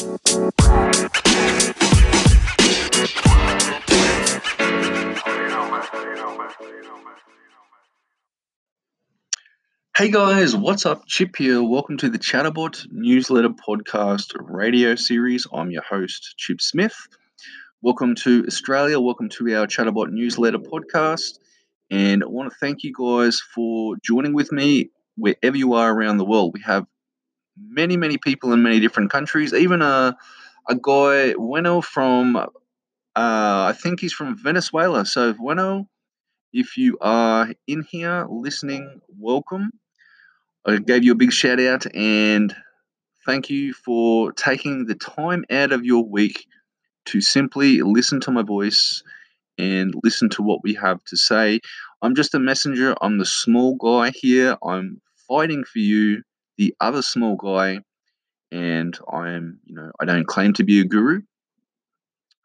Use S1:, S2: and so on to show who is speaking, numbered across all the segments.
S1: Hey guys, what's up? Chip here. Welcome to the Chatterbot Newsletter Podcast radio series. I'm your host, Chip Smith. Welcome to Australia. Welcome to our Chatterbot Newsletter Podcast. And I want to thank you guys for joining with me wherever you are around the world. We have many, many people in many different countries. Even a, a guy, Bueno, from, uh, I think he's from Venezuela. So, Bueno, if you are in here listening, welcome. I gave you a big shout out and thank you for taking the time out of your week to simply listen to my voice and listen to what we have to say. I'm just a messenger. I'm the small guy here. I'm fighting for you, the other small guy, and I'm, you know, I don't claim to be a guru.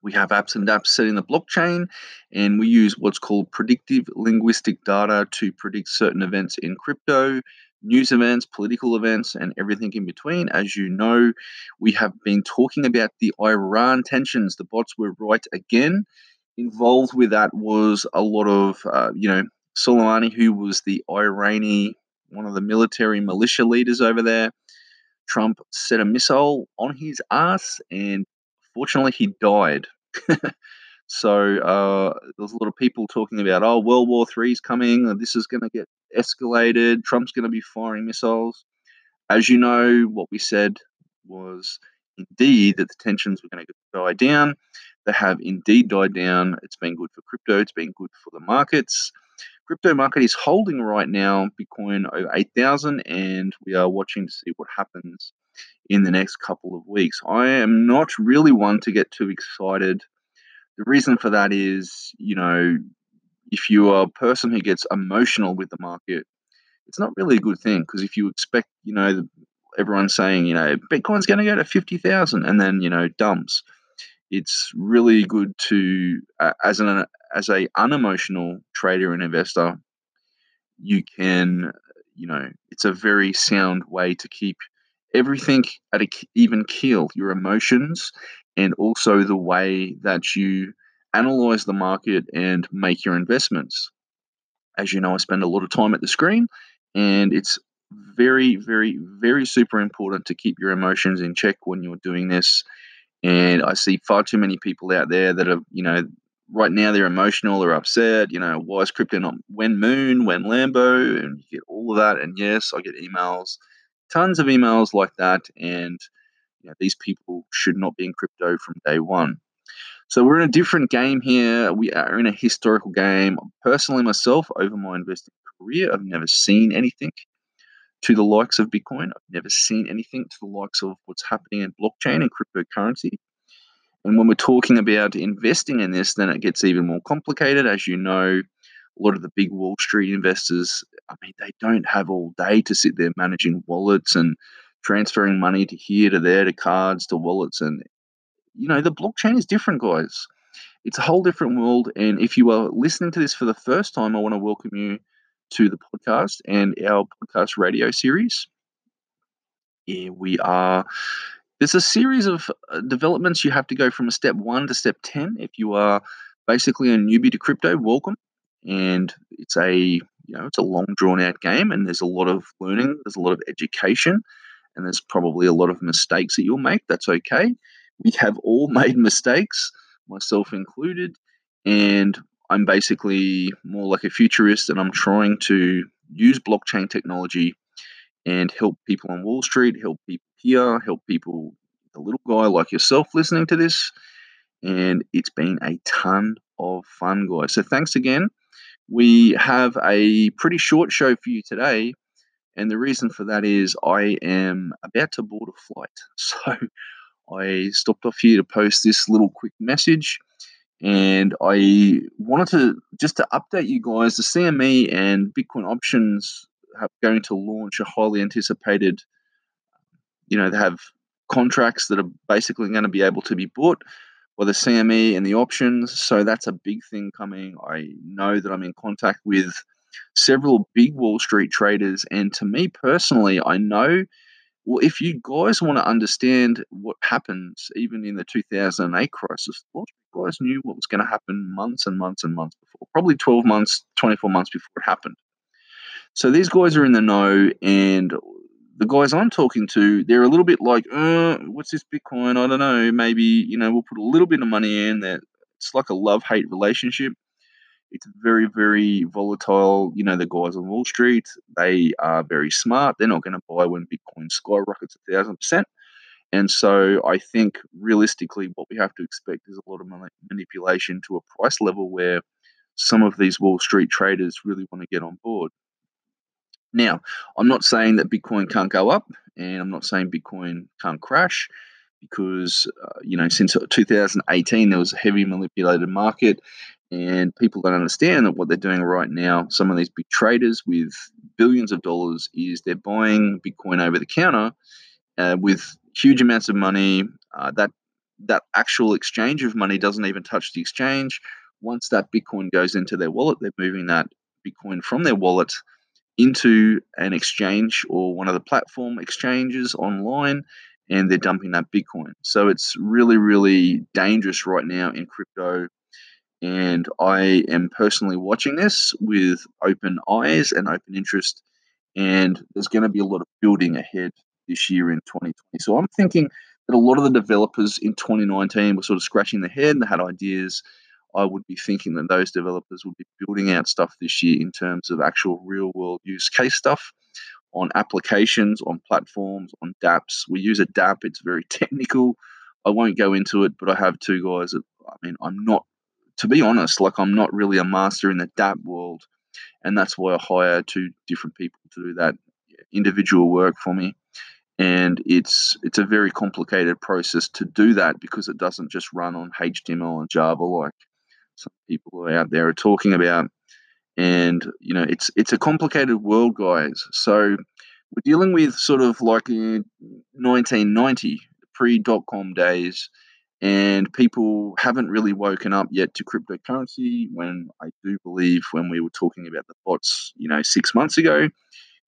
S1: We have apps and apps set in the blockchain, and we use what's called predictive linguistic data to predict certain events in crypto news events, political events, and everything in between. As you know, we have been talking about the Iran tensions. The bots were right again. Involved with that was a lot of, uh, you know, Soleimani, who was the Irani, one of the military militia leaders over there. Trump set a missile on his ass, and fortunately, he died. So uh, there's a lot of people talking about, oh, World War Three is coming. This is going to get escalated. Trump's going to be firing missiles. As you know, what we said was indeed that the tensions were going to die down. They have indeed died down. It's been good for crypto. It's been good for the markets. Crypto market is holding right now Bitcoin over 8,000, and we are watching to see what happens in the next couple of weeks. I am not really one to get too excited the reason for that is, you know, if you are a person who gets emotional with the market, it's not really a good thing because if you expect, you know, everyone's saying, you know, Bitcoin's going to go to 50,000 and then, you know, dumps. It's really good to, uh, as an as a unemotional trader and investor, you can, you know, it's a very sound way to keep everything at an even keel. Your emotions and also the way that you analyze the market and make your investments. As you know, I spend a lot of time at the screen, and it's very, very, very super important to keep your emotions in check when you're doing this. And I see far too many people out there that are, you know, right now they're emotional, they're upset. You know, why is crypto not when Moon, when Lambo, and you get all of that. And yes, I get emails, tons of emails like that, and you know, these people should not be in crypto from day one. So we're in a different game here. We are in a historical game. Personally, myself, over my investing career, I've never seen anything to the likes of Bitcoin. I've never seen anything to the likes of what's happening in blockchain and cryptocurrency. And when we're talking about investing in this, then it gets even more complicated. As you know, a lot of the big Wall Street investors, I mean, they don't have all day to sit there managing wallets and transferring money to here to there to cards to wallets and you know the blockchain is different guys it's a whole different world and if you are listening to this for the first time i want to welcome you to the podcast and our podcast radio series yeah, we are there's a series of uh, developments you have to go from a step 1 to step 10 if you are basically a newbie to crypto welcome and it's a you know it's a long drawn out game and there's a lot of learning there's a lot of education and there's probably a lot of mistakes that you'll make. That's okay. We have all made mistakes, myself included, and I'm basically more like a futurist and I'm trying to use blockchain technology and help people on Wall Street, help people here, help people, a little guy like yourself listening to this. And it's been a ton of fun, guys. So thanks again. We have a pretty short show for you today and the reason for that is I am about to board a flight. So I stopped off here to post this little quick message. And I wanted to just to update you guys the CME and Bitcoin options are going to launch a highly anticipated, you know, they have contracts that are basically going to be able to be bought by the CME and the options. So that's a big thing coming. I know that I'm in contact with several big Wall Street traders. And to me personally, I know Well, if you guys want to understand what happens, even in the 2008 crisis, Wall Street guys knew what was going to happen months and months and months before, probably 12 months, 24 months before it happened. So these guys are in the know, and the guys I'm talking to, they're a little bit like, uh, what's this Bitcoin? I don't know. Maybe, you know, we'll put a little bit of money in that it's like a love hate relationship. It's very, very volatile. You know, the guys on Wall Street, they are very smart. They're not going to buy when Bitcoin skyrockets a thousand percent. And so I think realistically, what we have to expect is a lot of manipulation to a price level where some of these Wall Street traders really want to get on board. Now, I'm not saying that Bitcoin can't go up, and I'm not saying Bitcoin can't crash, because uh, you know since 2018 there was a heavy manipulated market, and people don't understand that what they're doing right now. Some of these big traders with billions of dollars is they're buying Bitcoin over the counter uh, with huge amounts of money. Uh, that that actual exchange of money doesn't even touch the exchange. Once that Bitcoin goes into their wallet, they're moving that Bitcoin from their wallet into an exchange or one of the platform exchanges online and they're dumping that Bitcoin. So it's really, really dangerous right now in crypto. And I am personally watching this with open eyes and open interest. And there's going to be a lot of building ahead this year in 2020. So I'm thinking that a lot of the developers in 2019 were sort of scratching their head and they had ideas I would be thinking that those developers would be building out stuff this year in terms of actual real world use case stuff on applications, on platforms, on dApps. We use a dApp, it's very technical. I won't go into it, but I have two guys that, I mean, I'm not, to be honest, like I'm not really a master in the dApp world. And that's why I hire two different people to do that individual work for me and it's it's a very complicated process to do that because it doesn't just run on HTML and Java like some people out there are talking about. And you know, it's it's a complicated world, guys. So we're dealing with sort of like in 1990, pre dot com days, and people haven't really woken up yet to cryptocurrency. When I do believe when we were talking about the bots, you know, six months ago,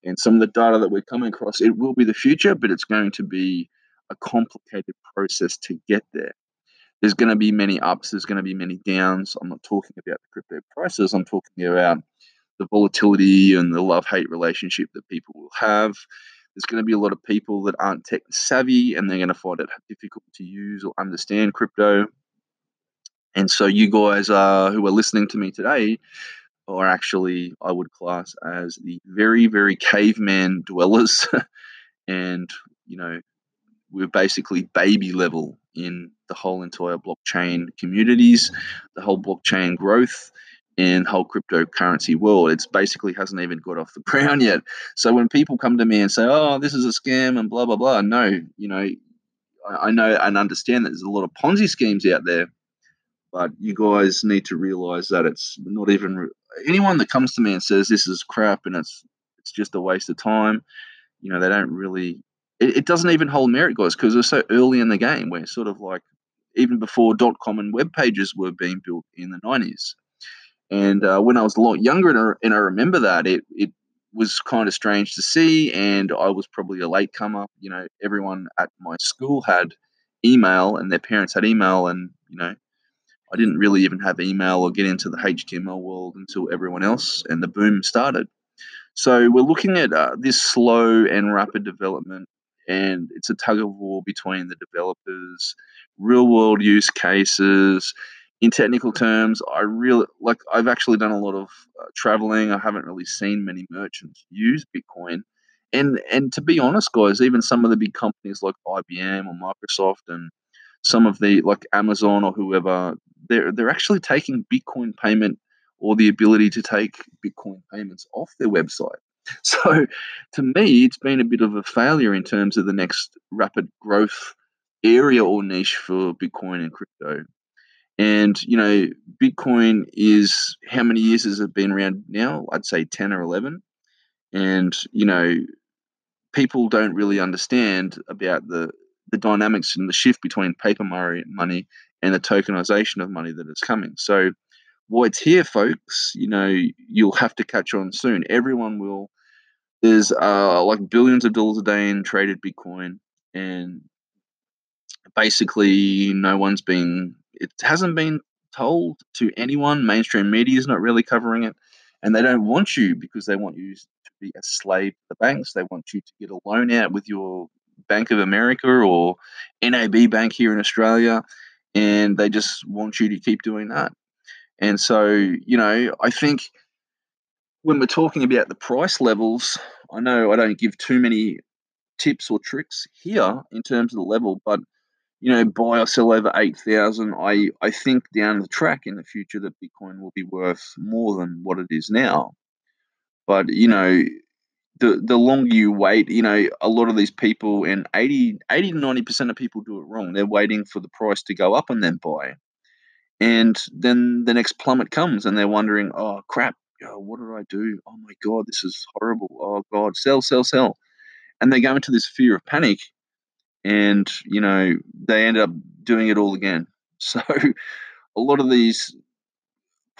S1: and some of the data that we're coming across, it will be the future, but it's going to be a complicated process to get there there's going to be many ups, there's going to be many downs. I'm not talking about the crypto prices, I'm talking about the volatility and the love hate relationship that people will have. There's going to be a lot of people that aren't tech savvy and they're going to find it difficult to use or understand crypto. And so, you guys uh, who are listening to me today are actually, I would class as the very, very caveman dwellers. and, you know, we're basically baby level in the whole entire blockchain communities, the whole blockchain growth, and whole cryptocurrency world. It's basically hasn't even got off the ground yet. So when people come to me and say, "Oh, this is a scam," and blah blah blah, no, you know, I, I know and understand that there's a lot of Ponzi schemes out there, but you guys need to realize that it's not even anyone that comes to me and says this is crap and it's it's just a waste of time. You know, they don't really it, it doesn't even hold merit, guys, because we're so early in the game. We're sort of like even before dot com and web pages were being built in the 90s. And uh, when I was a lot younger, and I, and I remember that, it, it was kind of strange to see. And I was probably a latecomer. You know, everyone at my school had email and their parents had email. And, you know, I didn't really even have email or get into the HTML world until everyone else and the boom started. So we're looking at uh, this slow and rapid development and it's a tug of war between the developers, real world use cases. In technical terms, I really like. I've actually done a lot of uh, traveling. I haven't really seen many merchants use Bitcoin, and and to be honest, guys, even some of the big companies like IBM or Microsoft and some of the like Amazon or whoever, they're they're actually taking Bitcoin payment or the ability to take Bitcoin payments off their website. So to me, it's been a bit of a failure in terms of the next rapid growth area or niche for Bitcoin and crypto. And, you know, Bitcoin is how many years has it been around now? I'd say 10 or 11. And, you know, people don't really understand about the, the dynamics and the shift between paper money and the tokenization of money that is coming. So, while it's here, folks, you know, you'll have to catch on soon. Everyone will there's uh, like billions of dollars a day in traded Bitcoin, and basically no one's been. It hasn't been told to anyone. Mainstream media is not really covering it, and they don't want you because they want you to be a slave to the banks. They want you to get a loan out with your Bank of America or NAB Bank here in Australia, and they just want you to keep doing that. And so, you know, I think when we're talking about the price levels, I know I don't give too many tips or tricks here in terms of the level, but you know, buy or sell over eight thousand. I I think down the track in the future that Bitcoin will be worth more than what it is now. But you know, the the longer you wait, you know, a lot of these people and 80, 80 to ninety percent of people do it wrong. They're waiting for the price to go up and then buy. And then the next plummet comes and they're wondering, oh crap, oh, what did I do? Oh my God, this is horrible. Oh God, sell, sell, sell. And they go into this fear of panic and, you know, they end up doing it all again. So a lot of these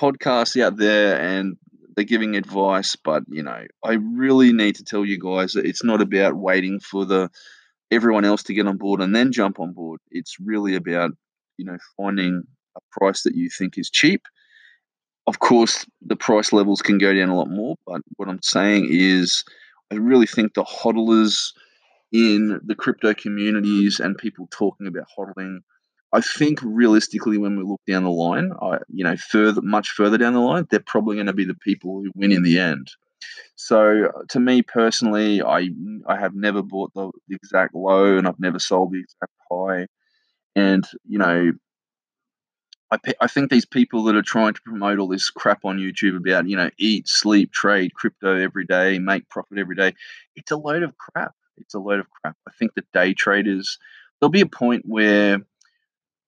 S1: podcasts out there and they're giving advice, but you know, I really need to tell you guys that it's not about waiting for the everyone else to get on board and then jump on board. It's really about, you know, finding a price that you think is cheap of course, the price levels can go down a lot more, but what I'm saying is, I really think the hodlers in the crypto communities and people talking about hodling, I think realistically, when we look down the line, I, you know, further, much further down the line, they're probably going to be the people who win in the end. So, uh, to me personally, I I have never bought the, the exact low, and I've never sold the exact high. And you know, I, I think these people that are trying to promote all this crap on YouTube about, you know, eat, sleep, trade crypto every day, make profit every day, it's a load of crap. It's a load of crap. I think the day traders, there'll be a point where,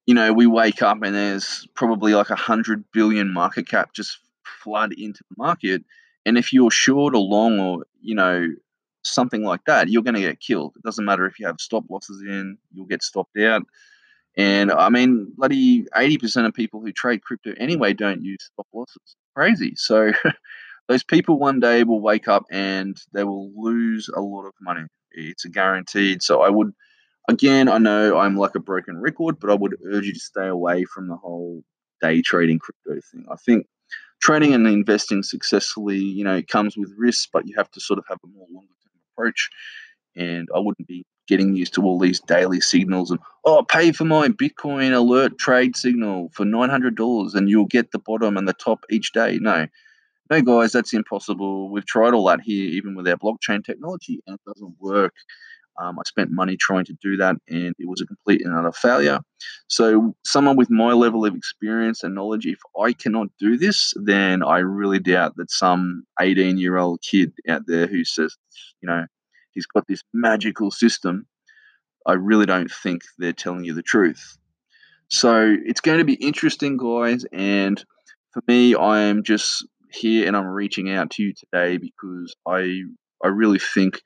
S1: you know, we wake up and there's probably like a hundred billion market cap just flood into the market. And if you're short or long or, you know, something like that, you're going to get killed. It doesn't matter if you have stop losses in, you'll get stopped out. And I mean, bloody 80% of people who trade crypto anyway don't use stop losses. Crazy. So those people one day will wake up and they will lose a lot of money. It's a guaranteed. So I would, again, I know I'm like a broken record, but I would urge you to stay away from the whole day trading crypto thing. I think trading and investing successfully, you know, it comes with risks, but you have to sort of have a more longer term approach. And I wouldn't be getting used to all these daily signals and oh pay for my bitcoin alert trade signal for $900 and you'll get the bottom and the top each day no no guys that's impossible we've tried all that here even with our blockchain technology and it doesn't work um, i spent money trying to do that and it was a complete and utter failure so someone with my level of experience and knowledge if i cannot do this then i really doubt that some 18 year old kid out there who says you know he's got this magical system, I really don't think they're telling you the truth. So it's going to be interesting, guys. And for me, I am just here and I'm reaching out to you today because I I really think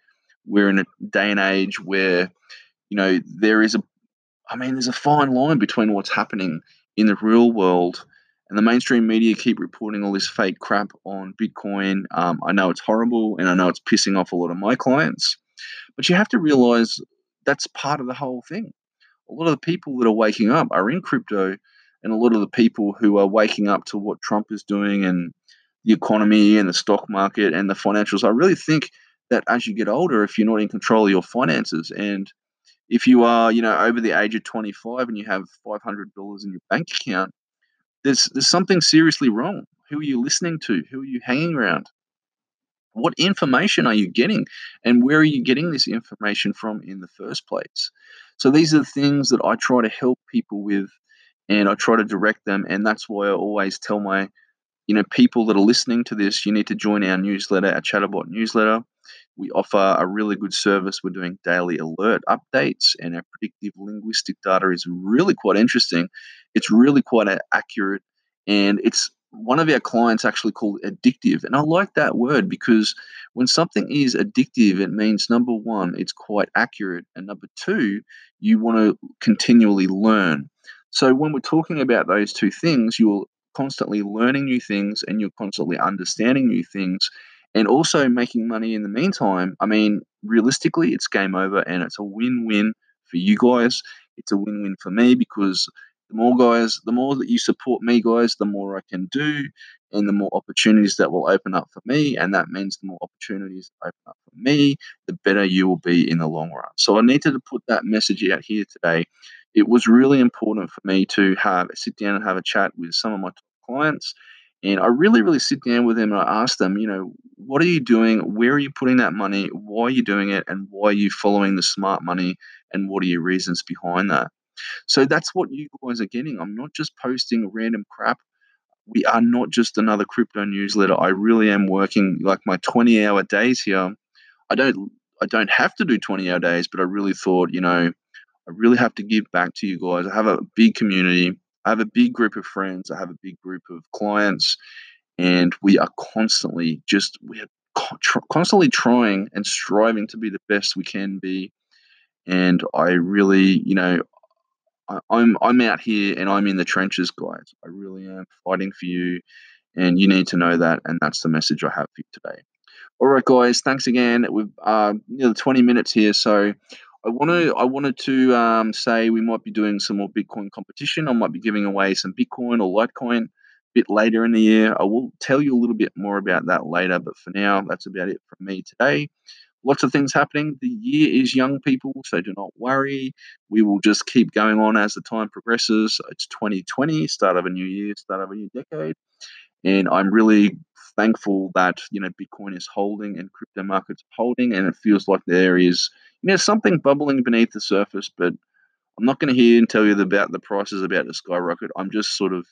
S1: we're in a day and age where you know there is a I mean there's a fine line between what's happening in the real world and the mainstream media keep reporting all this fake crap on Bitcoin. Um, I know it's horrible, and I know it's pissing off a lot of my clients. But you have to realize that's part of the whole thing. A lot of the people that are waking up are in crypto, and a lot of the people who are waking up to what Trump is doing and the economy and the stock market and the financials. I really think that as you get older, if you're not in control of your finances and if you are, you know, over the age of 25 and you have $500 in your bank account, there's there's something seriously wrong. Who are you listening to? Who are you hanging around? What information are you getting? And where are you getting this information from in the first place? So these are the things that I try to help people with and I try to direct them. And that's why I always tell my you know, people that are listening to this, you need to join our newsletter, our Chatterbot newsletter. We offer a really good service. We're doing daily alert updates, and our predictive linguistic data is really quite interesting. It's really quite accurate, and it's one of our clients actually called addictive. And I like that word because when something is addictive, it means number one, it's quite accurate, and number two, you want to continually learn. So when we're talking about those two things, you'll constantly learning new things and you're constantly understanding new things and also making money in the meantime, I mean, realistically, it's game over and it's a win win for you guys. It's a win win for me because the more guys, the more that you support me, guys, the more I can do and the more opportunities that will open up for me. And that means the more opportunities open up for me, the better you will be in the long run. So I needed to put that message out here today. It was really important for me to have sit down and have a chat with some of my clients and I really, really sit down with them and I ask them, you know, what are you doing? Where are you putting that money? Why are you doing it? And why are you following the smart money? And what are your reasons behind that? So that's what you guys are getting. I'm not just posting random crap. We are not just another crypto newsletter. I really am working like my 20 hour days here. I don't I don't have to do 20 hour days, but I really thought, you know, I really have to give back to you guys. I have a big community. I have a big group of friends, I have a big group of clients, and we are constantly just we are constantly trying and striving to be the best we can be. And I really, you know, I'm I'm out here and I'm in the trenches, guys. I really am fighting for you, and you need to know that. And that's the message I have for you today. All right, guys. Thanks again. We've uh, nearly 20 minutes here, so I want to. I wanted to um, say we might be doing some more Bitcoin competition. I might be giving away some Bitcoin or Litecoin a bit later in the year. I will tell you a little bit more about that later. But for now, that's about it from me today. Lots of things happening. The year is young, people, so do not worry. We will just keep going on as the time progresses. It's 2020, start of a new year, start of a new decade, and I'm really thankful that you know Bitcoin is holding and crypto markets holding, and it feels like there is you know something bubbling beneath the surface. But I'm not going to hear and tell you about the prices about to skyrocket. I'm just sort of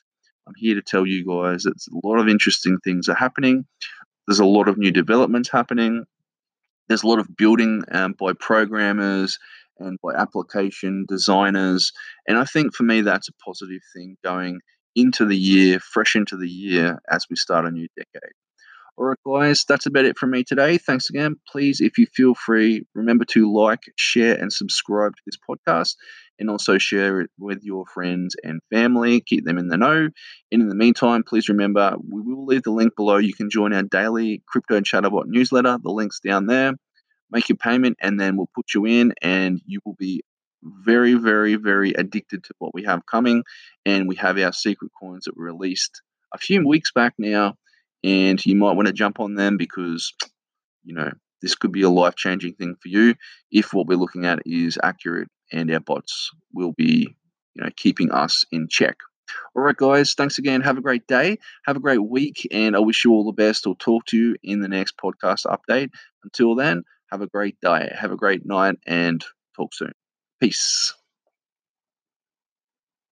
S1: I'm here to tell you guys that a lot of interesting things are happening. There's a lot of new developments happening. There's a lot of building um, by programmers and by application designers. And I think for me, that's a positive thing going into the year, fresh into the year as we start a new decade. All right, guys, that's about it from me today. Thanks again. Please, if you feel free, remember to like, share, and subscribe to this podcast, and also share it with your friends and family. Keep them in the know. And in the meantime, please remember we will leave the link below. You can join our daily Crypto Chatterbot newsletter. The link's down there. Make your payment, and then we'll put you in, and you will be very, very, very addicted to what we have coming. And we have our secret coins that were released a few weeks back now. And you might want to jump on them because, you know, this could be a life changing thing for you if what we're looking at is accurate and our bots will be, you know, keeping us in check. All right, guys, thanks again. Have a great day. Have a great week. And I wish you all the best. I'll talk to you in the next podcast update. Until then, have a great day. Have a great night and talk soon. Peace.